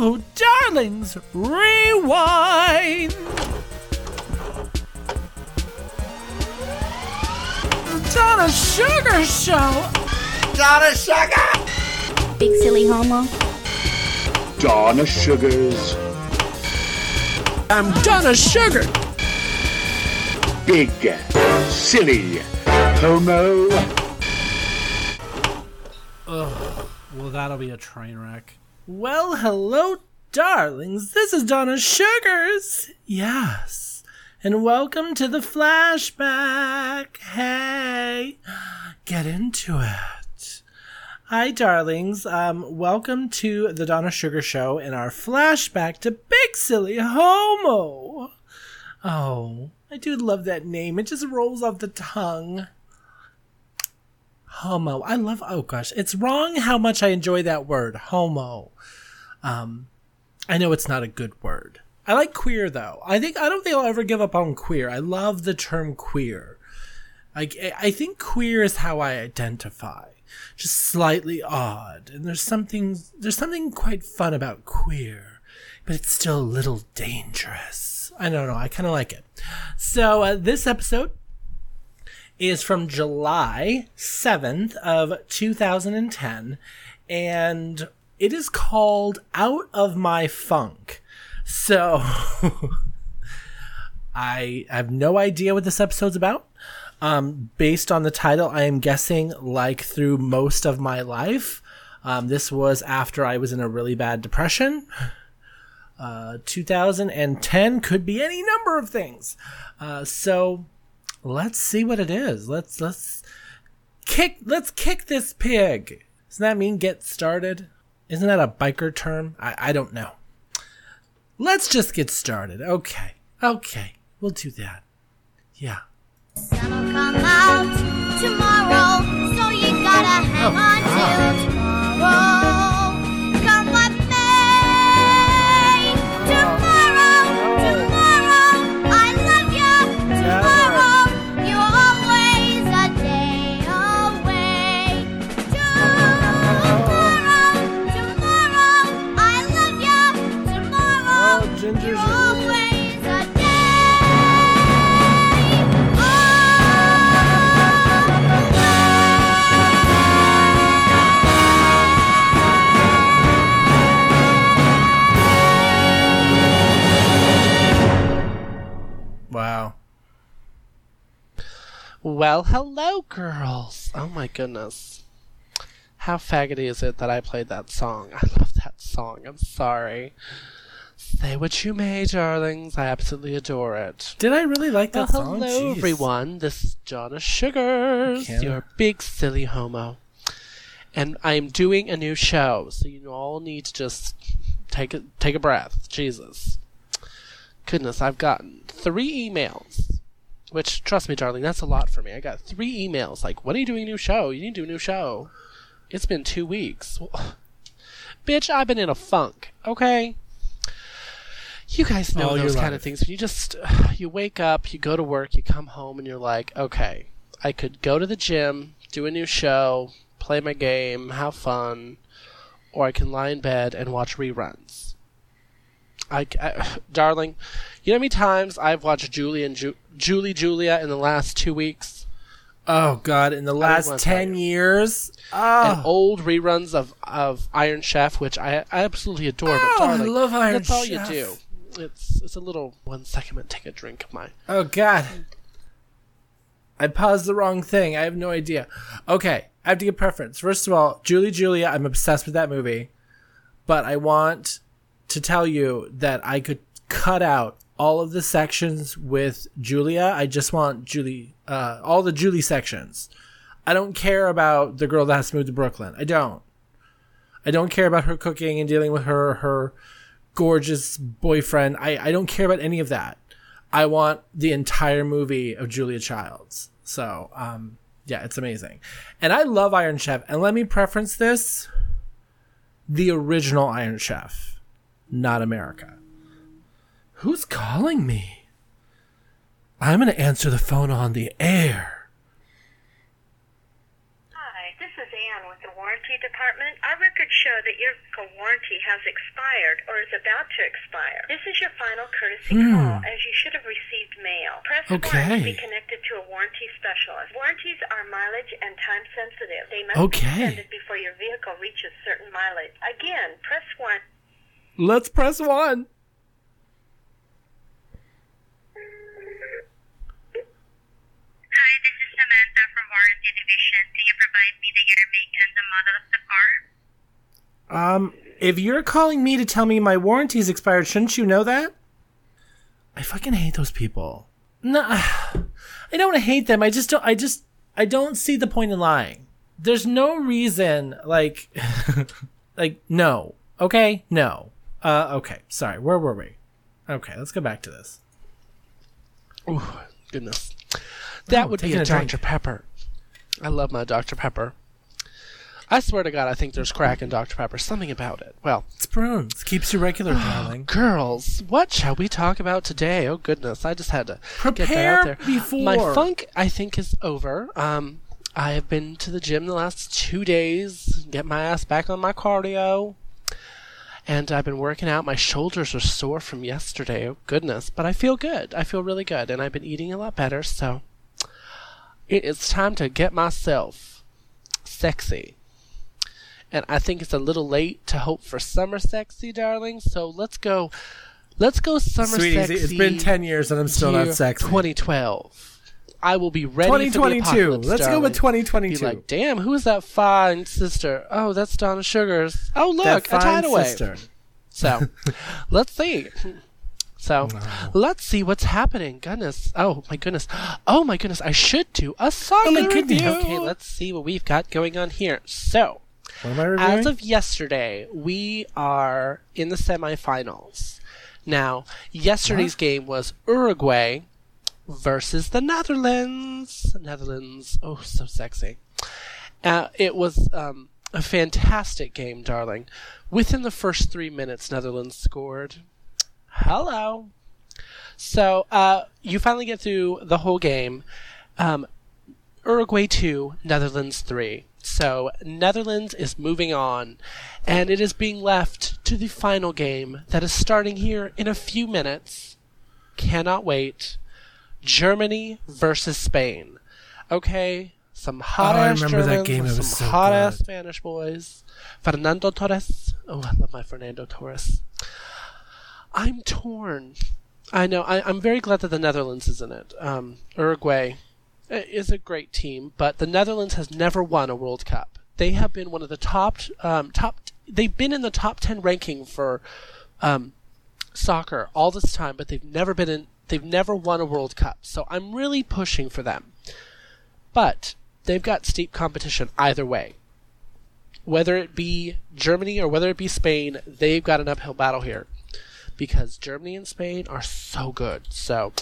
Oh, darlings, rewind. Donna Sugar Show. Donna Sugar! Big silly homo. Donna Suggarz, I'm Donna Sugar. big, silly, homo. Well, that'll be a train wreck. Well, hello, darlings. This is Donna Suggarz. Yes. And welcome to the flashback. Hey, get into it. Hi, darlings. Um, welcome to the Donna Sugar Show and our flashback to Big Silly Homo. Oh, I do love that name. It just rolls off the tongue. Homo. I love. Oh gosh, it's wrong how much I enjoy that word, homo. Um, I know it's not a good word. I like queer though. I think I don't think I'll ever give up on queer. I love the term queer. I I think queer is how I identify. Just slightly odd, and there's something there's something quite fun about queer, but it's still a little dangerous. I don't know. I kind of like it. So uh, this episode is from July 7th of 2010 and it is called Out of My Funk. So I have no idea what this episode's about. Um, based on the title, I am guessing like through most of my life. Um, this was after I was in a really bad depression. Uh, 2010 could be any number of things. Uh, so let's see what it is. Let's let's kick let's kick this pig. Doesn't that mean get started? Isn't that a biker term? I, I don't know. Let's just get started. Okay. Okay. We'll do that. Yeah. Sun'll come out tomorrow, so you gotta hang oh, on till tomorrow. Well, hello, girls. Oh my goodness. How faggoty is it that I played that song? I love that song. I'm sorry. Say what you may, darlings. I absolutely adore it. Did I really like Well, that song? hello, Jeez. everyone. This is Donna Suggarz, Canada. your big silly homo. And I'm doing a new show, so you all need to just take a, take a breath. Jesus. Goodness, I've gotten three emails. Which, trust me, darling, that's a lot for me. I got three emails like, when are you doing a new show? You need to do a new show. It's been two weeks. Well, bitch, I've been in a funk, okay? You guys know oh, All those kind life. of things. When you just, you wake up, you go to work, you come home, and you're like, okay, I could go to the gym, do a new show, play my game, have fun, or I can lie in bed and watch reruns. I, I- darling, you know how many times I've watched Julie and Ju- Julie Julia in the last two weeks? Oh God! In the last ten years, And oh, old reruns of, of Iron Chef, which I, I absolutely adore. Oh, but I love Iron Chef. that's all you do. It's it's a little one second. Take a drink of my. oh God! I paused the wrong thing. I have no idea. Okay, I have to give preference. First of all, Julie Julia. I'm obsessed with that movie, but I want to tell you that I could cut out all of the sections with Julia. I just want Julie, uh, all the Julie sections. I don't care about the girl that has to move to Brooklyn. I don't. I don't care about her cooking and dealing with her her gorgeous boyfriend. I, I don't care about any of that. I want the entire movie of Julia Childs. So, um, yeah, it's amazing. And I love Iron Chef. And let me preference this the original Iron Chef, not America. Who's calling me? I'm going to answer the phone on the air. Hi, this is Anne with the Warranty department. Our records show that your vehicle warranty has expired or is about to expire. This is your final courtesy hmm. call, as you should have received mail. Press 1 to be connected to a warranty specialist. Warranties are mileage and time sensitive. They must Okay. be extended before your vehicle reaches certain mileage. Again, press 1. Let's press one. Hi, this is Samantha from Warranty Division. Can you provide me the year, make, and the model of the car? Um, if you're calling me to tell me my warranty's expired, shouldn't you know that? I fucking hate those people. No, I don't hate them. I just don't. I just I don't see the point in lying. There's no reason. Like, like no. Okay, no. Uh, okay. Sorry. Where were we? Okay, let's go back to this. Ooh, goodness. That Oh, would be a drink. Dr. Pepper. I love my Dr. Pepper. I swear to God, I think there's crack in Dr. Pepper. Something about it. Well, It's prunes. Keeps you regular, darling. girls, what shall we talk about today? Oh goodness, I just had to get that out there. before. My funk, I think, is over. Um, I have been to the gym the last two days, get my ass back on my cardio, and I've been working out. My shoulders are sore from yesterday. Oh goodness, but I feel good. I feel really good, and I've been eating a lot better. So it is time to get myself sexy. And I think it's a little late to hope for summer sexy, darling. So let's go. Let's go summer Sweetie, sexy. it's been ten years and I'm still not sexy. 2012. I will be ready for the 2022. Let's go with 2022. Be like, damn, who is that fine sister? Oh, that's Donna Suggarz. Oh, look, a tidal wave. sister. So, let's see. So, let's see what's happening. Goodness. Oh, my goodness. Oh, my goodness. I should do a song Oh, goodness. review. Okay, let's see what we've got going on here. So, What am I reviewing? as of yesterday, we are in the semifinals. Now, yesterday's game was Uruguay versus the Netherlands. Netherlands, oh, so sexy. Uh, it was um, a fantastic game, darling. Within the first three minutes, Netherlands scored. Hello. So uh, you finally get through the whole game. Um, Uruguay 2, Netherlands 3. So Netherlands is moving on, and it is being left to the final game that is starting here in a few minutes. Cannot wait. Germany versus Spain. Okay, some hot Oh, I ass remember that Germans game. some so hot ass. Spanish boys. Fernando Torres. Oh, I love my Fernando Torres. I'm torn. I know. I, I'm very glad that the Netherlands is in it. Um, Uruguay is a great team, but the Netherlands has never won a World Cup. They have been one of the top um, top. They've been in the top ten ranking for um, soccer all this time, but they've never been in. They've never won a World Cup. So I'm really pushing for them. But they've got steep competition either way. Whether it be Germany or whether it be Spain, they've got an uphill battle here because Germany and Spain are so good. So,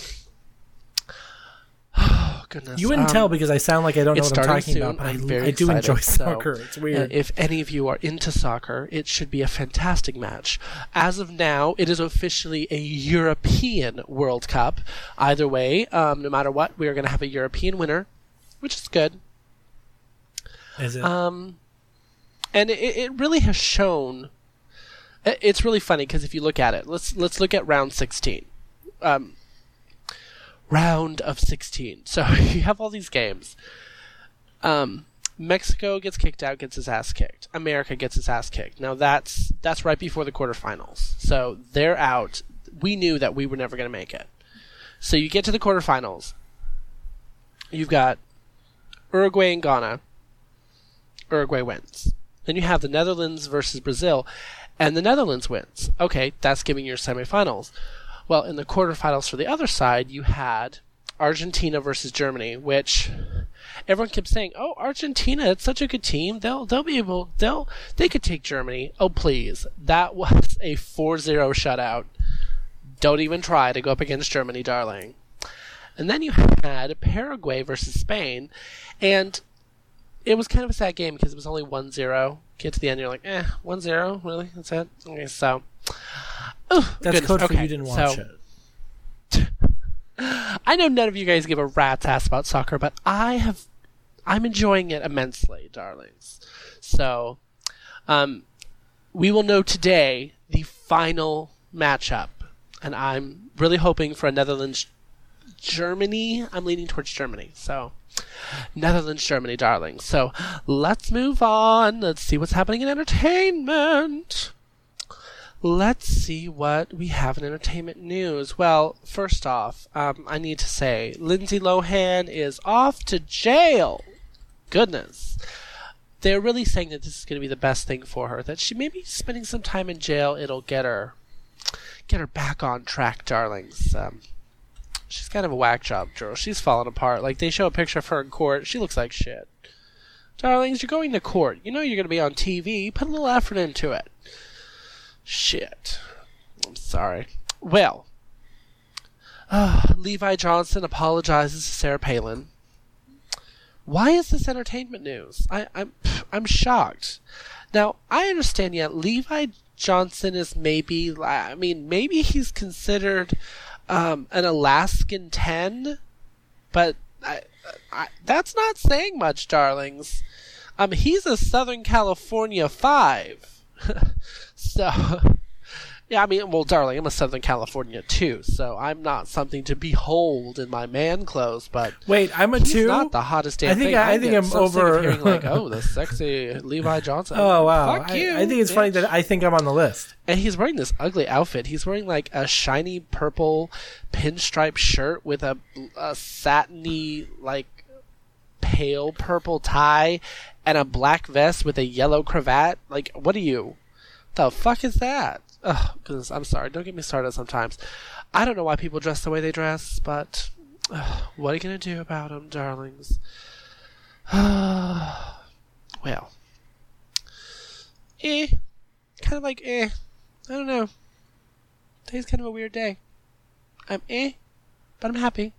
goodness, You wouldn't Um, tell because I sound like I don't know what I'm talking soon. about, but I, I'm very I do enjoy excited. So, soccer. it's uh, weird. if any of you are into soccer, it should be a fantastic match. As of now, it is officially a European World Cup. Either way, um, no matter what, we are going to have a European winner, which is good. Is it? Um, and it, it really has shown. It's really funny because if you look at it, let's let's look at round sixteen. Um, round of sixteen. So you have all these games. Um, Mexico gets kicked out, gets his ass kicked. America gets his ass kicked. Now that's that's right before the quarterfinals. So they're out. We knew that we were never going to make it. So you get to the quarterfinals. You've got Uruguay and Ghana. Uruguay wins. Then you have the Netherlands versus Brazil, and the Netherlands wins. Okay, that's giving you your semifinals. Well, in the quarterfinals for the other side, you had Argentina versus Germany, which everyone kept saying, "Oh, Argentina, it's such a good team. They'll they'll be able they'll they could take Germany." Oh, please. That was a 4-0 shutout. Don't even try to go up against Germany, darling. And then you had Paraguay versus Spain, and it was kind of a sad game because it was only 1-0. Get to the end, you're like, eh, 1-0? Really? That's it? Okay, so. Ooh, That's goodness. code for okay, you didn't watch so, it. I know none of you guys give a rat's ass about soccer, but I have. I'm enjoying it immensely, darlings. So, Um, we will know today the final matchup, and I'm really hoping for a Netherlands Germany. I'm leaning towards Germany. So, Netherlands Germany, darling. So, let's move on. Let's see what's happening in entertainment. Let's see what we have in entertainment news. Well, first off, um, I need to say Lindsay Lohan is off to jail. Goodness. They're really saying that this is going to be the best thing for her. That she may be spending some time in jail. It'll get her, get her back on track, darlings. Um, she's kind of a whack job girl. She's falling apart. Like they show a picture of her in court. She looks like shit. Darlings, you're going to court. You know you're going to be on TV. Put a little effort into it. Shit. I'm sorry. Well, uh, Levi Johnston apologizes to Sarah Palin. Why is this entertainment news? I, I'm I'm shocked. Now I understand. Yeah, Levi Johnston is maybe. I mean, maybe he's considered um, an Alaskan ten, but I, I, that's not saying much, darlings. Um, he's a Southern California five. so, yeah, I mean, well, darling, I'm a Southern California too, so I'm not something to behold in my man clothes. But Wait, I'm a he's two. not the hottest damn I think thing. I, I think I'm so over. hearing like, oh, the sexy Levi Johnston. oh wow! fuck I, you. I think it's funny that I think I'm on the list. And he's wearing this ugly outfit. He's wearing like a shiny purple pinstripe shirt with a, a satiny like pale purple tie and a black vest with a yellow cravat. Like, what are you? The fuck is that? Goodness, I'm sorry. Don't get me started sometimes. I don't know why people dress the way they dress, but what are you going to do about them, darlings? well, eh. Kind of like eh. I don't know. Today's kind of a weird day. I'm eh, but I'm happy.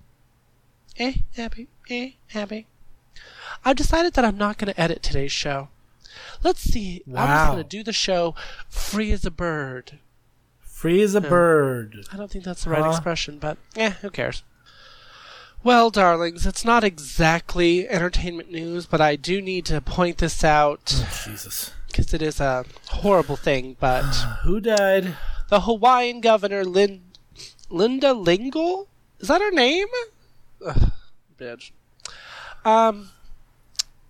Eh, happy. Eh, happy. I've decided that I'm not going to edit today's show. Let's see. I'm just going to do the show free as a bird. Free as a bird. I don't think that's the right Huh? expression, but eh, who cares? Well, darlings, it's not exactly entertainment news, but I do need to point this out Jesus. because it is a horrible thing. But Who died? the Hawaiian governor, Lin- Linda Lingle, is that her name? Ugh, bitch. Um,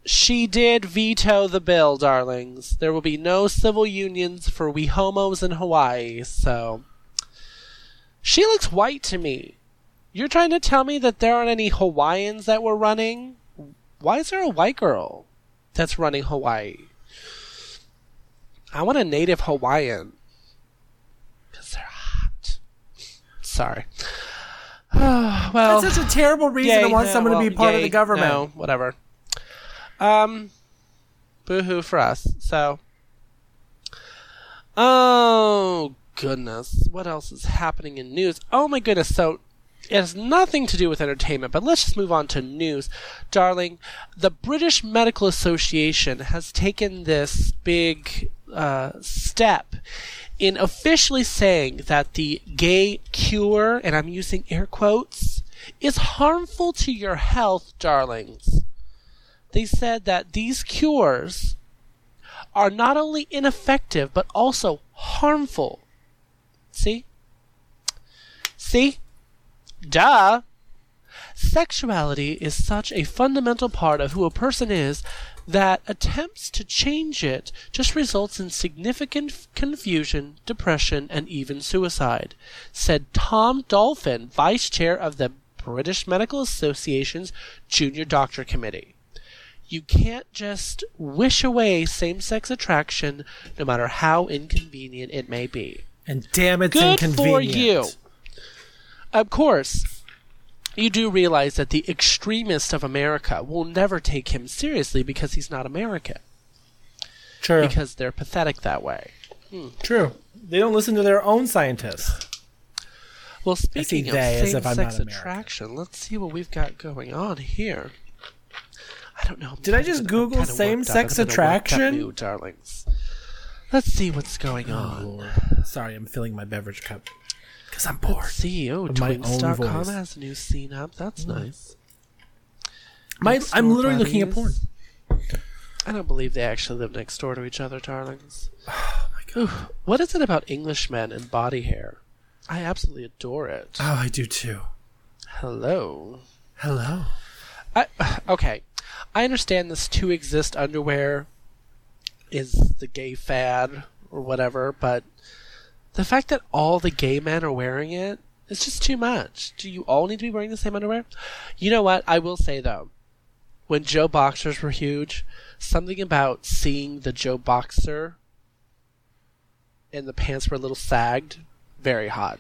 she did veto the bill, darlings. There will be no civil unions for we homos in Hawaii. So she looks white to me. You're trying to tell me that there aren't any Hawaiians that were running? Why is there a white girl that's running Hawaii? I want a native Hawaiian. Because they're hot. Sorry. well, That's such a terrible reason yay, to want yeah, someone well, to be part of the government. No, whatever. Um, boohoo for us. So, oh goodness, what else is happening in news? Oh my goodness, so it has nothing to do with entertainment, but let's just move on to news, darling. The British Medical Association has taken this big uh, step in officially saying that the gay cure, and I'm using air quotes, is harmful to your health, darlings. They said that these cures are not only ineffective, but also harmful. See? See? Duh! Sexuality is such a fundamental part of who a person is that attempts to change it just results in significant confusion, depression, and even suicide, said Tom Dolphin, vice chair of the British Medical Association's Junior Doctor Committee. You can't just wish away same sex attraction, no matter how inconvenient it may be. And damn, it's Good for you. Of course, you do realize that the extremists of America will never take him seriously because he's not American, True. because they're pathetic that way. Hmm. True. They don't listen to their own scientists. Well, speaking of they as if I'm same-sex attraction, let's see what we've got going on here. I don't know. I'm Did I just Google kinda worked up. same-sex I'm in a worked up attraction? mood, darlings. Let's see what's going Oh, on. Lord. Sorry, I'm filling my beverage cup. Because I'm bored. Let's see. Oh, Of my own twins.com has a new scene up. That's mm. nice. My, I'm door, literally looking at porn. I don't believe they actually live next door to each other, darlings. Oh my god. Ooh, what is it about Englishmen and body hair? I absolutely adore it. Oh, I do too. Hello. Hello. I, okay, I understand this to exist underwear is the gay fad or whatever, but the fact that all the gay men are wearing it is just too much. Do you all need to be wearing the same underwear? You know what? I will say though, when Joe boxers were huge, something about seeing the Joe boxer and the pants were a little sagged, very hot.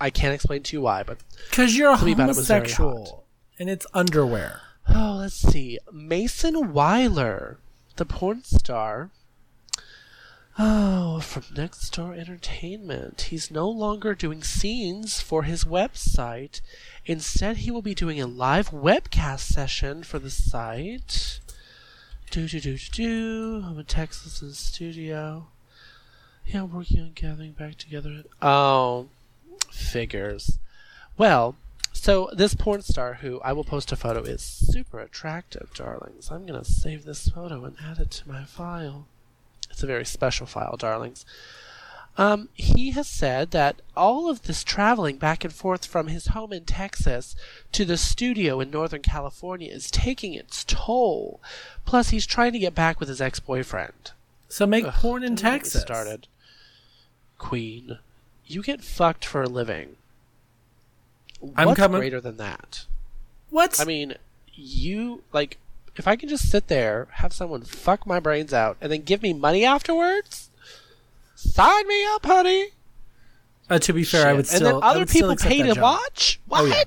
I can't explain to you why, but Because you're about it homosexual. And it's underwear. Oh, let's see. Mason Wyler, the porn star. Oh, from Next Door Entertainment. He's no longer doing scenes for his website. Instead, he will be doing a live webcast session for the site. Do do do do do. I'm in Texas in the studio. Yeah, I'm working on gathering back together. Oh, figures. Well, so this porn star who I will post a photo is super attractive, darlings. I'm gonna save this photo and add it to my file. It's a very special file, darlings. Um, he has said that all of this traveling back and forth from his home in Texas to the studio in Northern California is taking its toll. Plus, he's trying to get back with his ex-boyfriend. So make Ugh, porn in don't get me Texas. Started. Queen, you get fucked for a living. I'm What's coming- greater than that? What? I mean, you like if I can just sit there, have someone fuck my brains out, and then give me money afterwards. Sign me up, honey. uh, to be fair, I would still. and then other people pay to job. watch. What? Oh, yeah.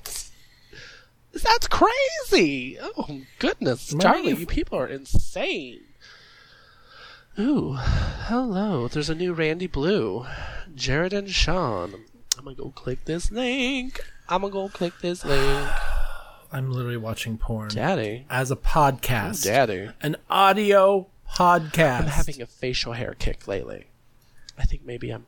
That's crazy. Oh goodness, Charlie, f- you people are insane. Ooh, hello. There's a new Randy Blue, Jared and Sean. I'm gonna go click this link. I'm gonna go click this link. I'm literally watching porn Daddy, as a podcast. Daddy. An audio podcast. I'm having a facial hair kick lately. I think maybe I'm.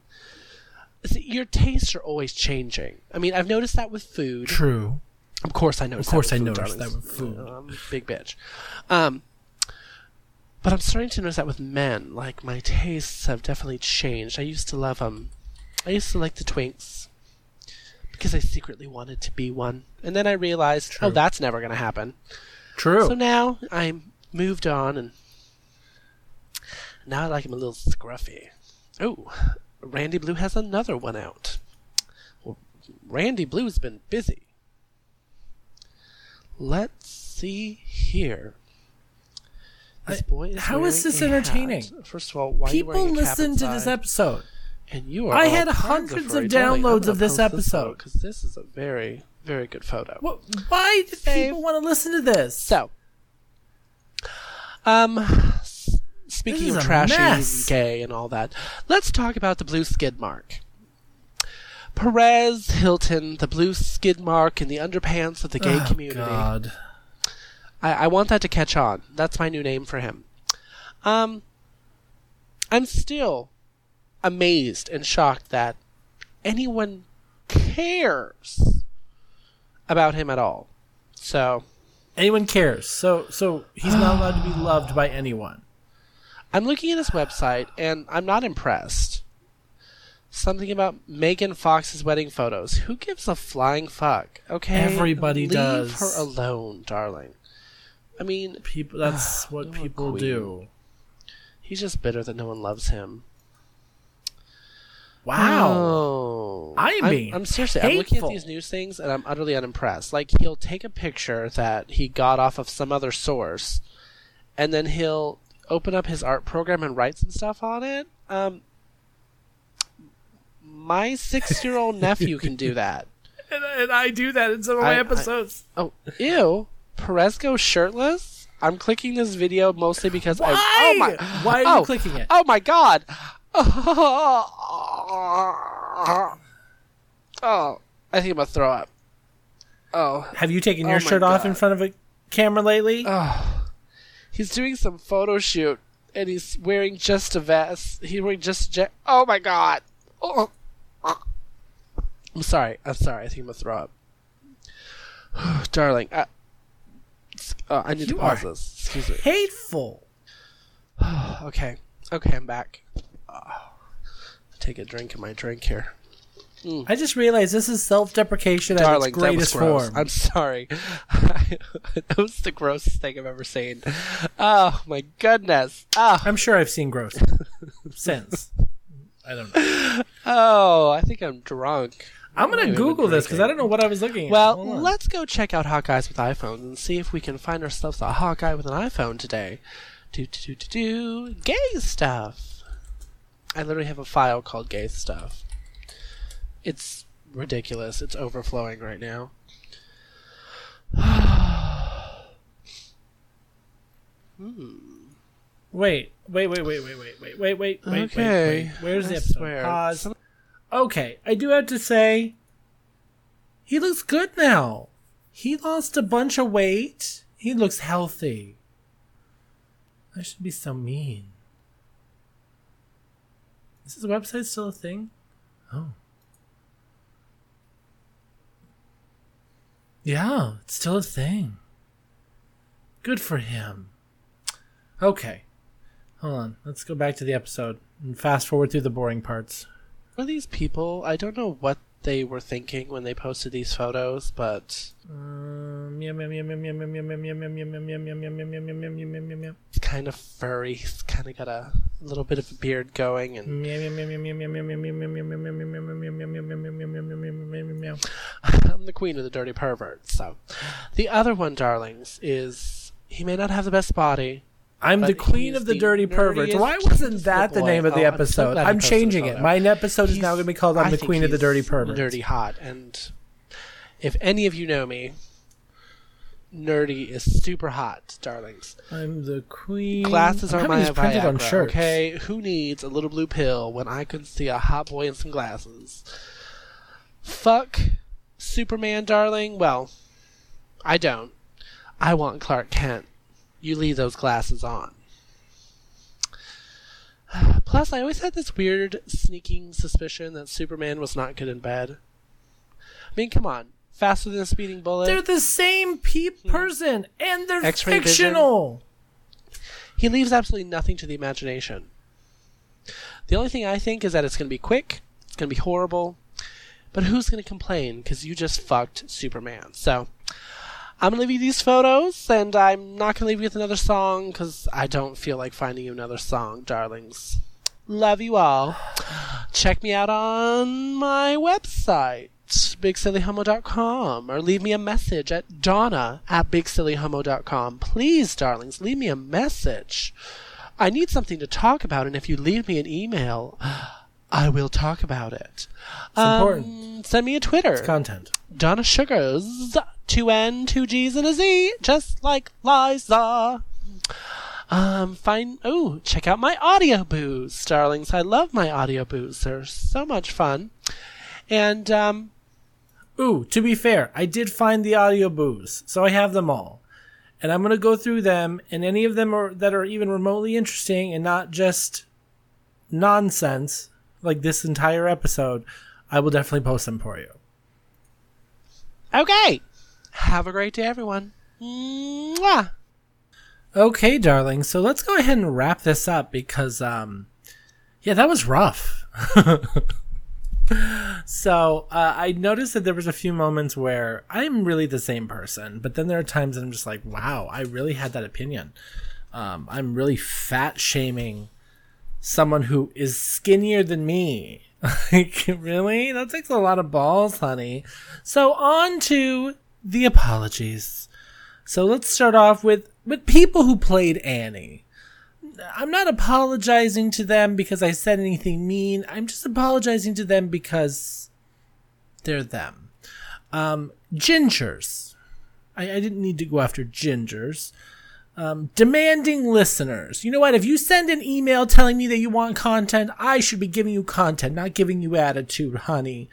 See, your tastes are always changing. I mean, I've noticed that with food. True. Of course, I noticed. Of course that I with food, noticed that darlings. with food. I'm a big bitch. Um, but I'm starting to notice that with men. Like my tastes have definitely changed. I used to love them. I used to like the twinks because I secretly wanted to be one, and then I realized, oh, True. oh, that's never going to happen. True. So now I'm moved on, and now I like him a little scruffy. Oh, Randy Blue has another one out. Well, Randy Blue's been busy. Let's see here. This boy is how is this hat. entertaining? First of all, why are you People wearing a cap listen to this episode. And you are I had hundreds of downloads of this episode. because this is a very, very good photo. What, why do Save. people want to listen to this? So, um, speaking of trashy mess. and gay and all that, let's talk about the blue skid mark. Perez Hilton, the blue skid mark in the underpants of the gay Oh, community. God. I, I want that to catch on. That's my new name for him. Um, I'm still amazed and shocked that anyone cares about him at all. So, Anyone cares. So so he's not allowed to be loved by anyone. I'm looking at his website and I'm not impressed. Something about Megan Fox's wedding photos. Who gives a flying fuck? Okay, Everybody leave does. Leave her alone, darling. I mean, People that's what people queen. do. he's just bitter that no one loves him. Wow. Oh. I am I'm, being I'm seriously. I'm looking at these news things and I'm utterly unimpressed. Like he'll take a picture that he got off of some other source, and then he'll open up his art program and write some stuff on it. Um, my six-year-old nephew can do that. And, and I do that in some of my I- episodes. Oh, ew! Perez goes shirtless. I'm clicking this video mostly because Why? I. Oh my! Why are oh, you clicking it? Oh my god! Oh, I think I'm gonna throw up. Oh, Have you taken Oh your my shirt off in front of a camera lately? oh, he's doing some photo shoot and he's wearing just a vest. He's wearing just a ja- Oh my god! Oh. I'm sorry. I'm sorry. I think I'm gonna throw up. Darling, I, uh, I need You to pause this. Excuse me. Hateful. okay. Okay, I'm back. Take a drink of my drink here. Mm. I just realized this is self-deprecation at Darling, its that was greatest gross. form. I'm sorry. that was the grossest thing I've ever seen. Oh my goodness. Oh, I'm sure I've seen gross since. I don't know. oh, I think I'm drunk. I'm gonna Google this because I don't know what I was looking at. Well, let's go check out Hot Guys with iPhones and see if we can find ourselves a hot guy with an iPhone today. Do do do do do gay stuff. I literally have a file called gay stuff. It's ridiculous. It's overflowing right now. Wait, wait, wait, wait, wait, wait, wait, wait, wait, wait, Okay, wait, wait. Where's the I episode? swear. Pause. Okay, I do have to say, he looks good now. He lost a bunch of weight. He looks healthy. I should be so mean. Is this website still a thing? Oh. Yeah, it's still a thing. Good for him. Okay. Hold on. Let's go back to the episode and fast forward through the boring parts. Were these people? I don't know what they were thinking when they posted these photos, but It's kind of furry, It's kind of got a a little bit of a beard going and I'm the queen of the dirty perverts. So the other one, darlings, is he may not have the best body. I'm the queen of the, the dirty perverts. Why wasn't that the name of the episode? I'm, I'm changing it. My episode is now going to be called "I'm the queen of the dirty perverts." Dirty hot, and if any of you know me, nerdy is super hot, darlings. I'm the queen. Glasses are my printed Viagra. on shirts. Okay, who needs a little blue pill when I can see a hot boy in some glasses? Fuck Superman, darling. Well, I don't. I want Clark Kent. You leave those glasses on. Plus, I always had this weird sneaking suspicion that Superman was not good in bed. I mean, come on. Faster than a speeding bullet. They're the same pe- hmm. person, and they're X-ray vision. fictional. He leaves absolutely nothing to the imagination. The only thing I think is that it's going to be quick, it's going to be horrible, but who's going to complain? Because you just fucked Superman. So, I'm going to leave you these photos, and I'm not going to leave you with another song because I don't feel like finding you another song, darlings. Love you all. Check me out on my website, bigsillyhomo.com, or leave me a message at donna at bigsillyhomo.com. Please, darlings, leave me a message. I need something to talk about, and if you leave me an email, I will talk about it. It's important. Send me a Twitter. Content. Donna Suggarz, two N, two G's, and a Z, just like Liza. Um, find oh, check out my audio booze, darlings. I love my audio booze. They're so much fun. And um, Ooh, to be fair, I did find the audio booze, so I have them all. And I'm going to go through them, and any of them are, that are even remotely interesting and not just nonsense, like this entire episode, I will definitely post them for you. okay, have a great day, everyone. Mwah. Okay, darling, so let's go ahead and wrap this up because, um, yeah, that was rough. so uh, I noticed that there was a few moments where I'm really the same person, but then there are times that I'm just like, wow, I really had that opinion. Um, I'm really fat shaming someone who is skinnier than me. like, really? That takes a lot of balls, honey. So on to the apologies. So let's start off with with people who played Annie. I'm not apologizing to them because I said anything mean. I'm just apologizing to them because they're them. Um, gingers. I, I didn't need to go after gingers. Um, demanding listeners. You know what? If you send an email telling me that you want content, I should be giving you content, not giving you attitude, honey.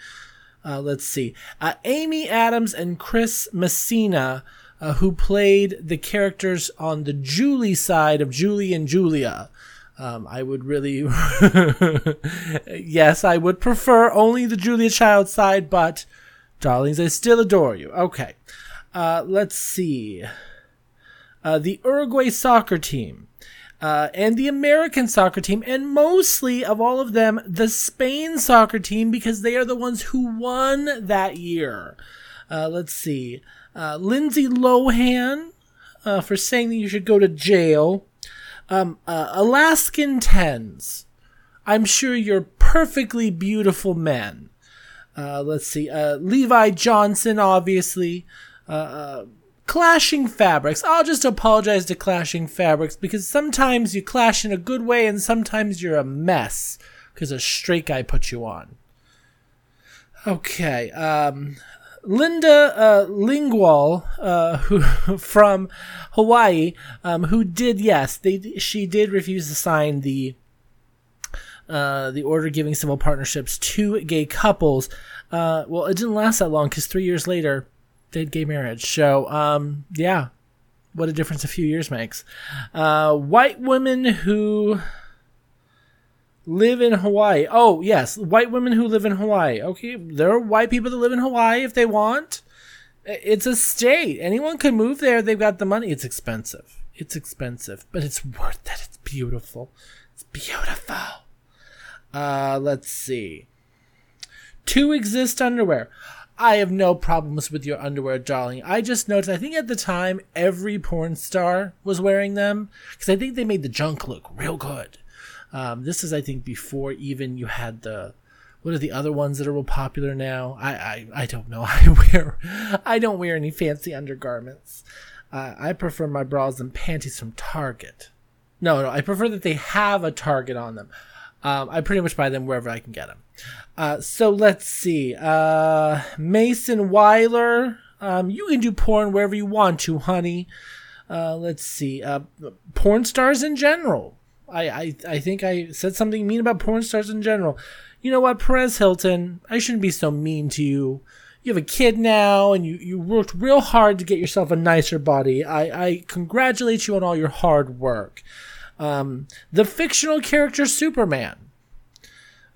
Uh, let's see. Uh, Amy Adams and Chris Messina, uh, who played the characters on the Julie side of Julie and Julia. Um, I would really, yes, I would prefer only the Julia Child side, but darlings, I still adore you. Okay. Uh, let's see. Uh, the Uruguay soccer team. uh, and the American soccer team, and mostly of all of them, the Spain soccer team, because they are the ones who won that year. Uh, let's see. Uh, Lindsay Lohan uh, for saying that you should go to jail. Um, uh, Alaskan Tens. I'm sure you're perfectly beautiful men. Uh, let's see. Uh, Levi Johnston, obviously. Clashing Fabrics. I'll just apologize to Clashing Fabrics because sometimes you clash in a good way and sometimes you're a mess because a straight guy put you on. Okay. Um, Linda uh, Lingwall, uh, who from Hawaii, um, who did yes, they she did refuse to sign the uh, the order giving civil partnerships to gay couples. Uh, well, it didn't last that long because three years later, they had gay marriage. So, um, yeah, what a difference a few years makes. Uh, white women who live in Hawaii. Oh, yes, white women who live in Hawaii. Okay, there are white people that live in Hawaii if they want. It's a state. Anyone can move there. They've got the money. It's expensive. It's expensive, but it's worth it. It's beautiful. It's beautiful. Uh, let's see. To exist underwear. I have no problems with your underwear, darling. I just noticed, I think at the time, every porn star was wearing them because I think they made the junk look real good. Um, this is, I think, before even you had the. What are the other ones that are real popular now? I, I, I don't know. I wear, I don't wear any fancy undergarments. Uh, I prefer my bras and panties from Target. No, no, I prefer that they have a Target on them. Um, I pretty much buy them wherever I can get them. Uh, so let's see. Uh, Mason Wyler, um, you can do porn wherever you want to, honey. Uh, let's see. Uh, porn stars in general. I, I, I think I said something mean about porn stars in general. You know what, Perez Hilton, I shouldn't be so mean to you. You have a kid now, and you, you worked real hard to get yourself a nicer body. I, I congratulate you on all your hard work. Um, the fictional character Superman.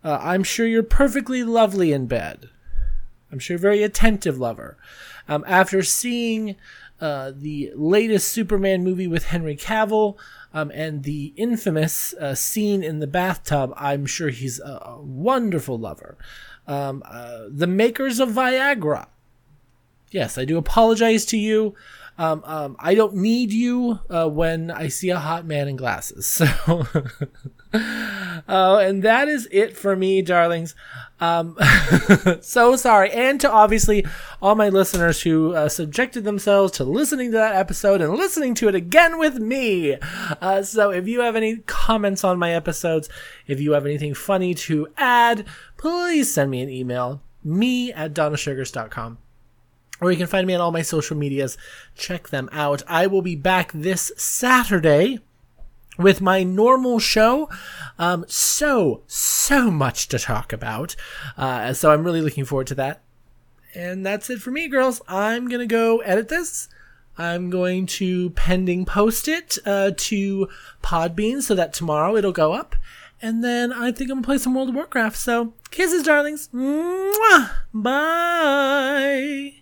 Uh, I'm sure you're perfectly lovely in bed. I'm sure very attentive lover. Um, after seeing uh, the latest Superman movie with Henry Cavill um, and the infamous uh, scene in the bathtub, I'm sure he's a, a wonderful lover. Um, uh, the makers of Viagra. Yes, I do apologize to you. Um, um, I don't need you uh, when I see a hot man in glasses. So, uh, and that is it for me, darlings. Um, so sorry, and to obviously all my listeners who uh, subjected themselves to listening to that episode and listening to it again with me. Uh, so, if you have any comments on my episodes, if you have anything funny to add, please send me an email. Me at donnasuggarz.com or you can find me on all my social medias. Check them out. I will be back this Saturday with my normal show. Um, so, so much to talk about. Uh, so I'm really looking forward to that. And that's it for me, girls. I'm going to go edit this. I'm going to pending post it uh, to Podbean so that tomorrow it'll go up. And then I think I'm going to play some World of Warcraft. So, kisses, darlings. Mwah! Bye.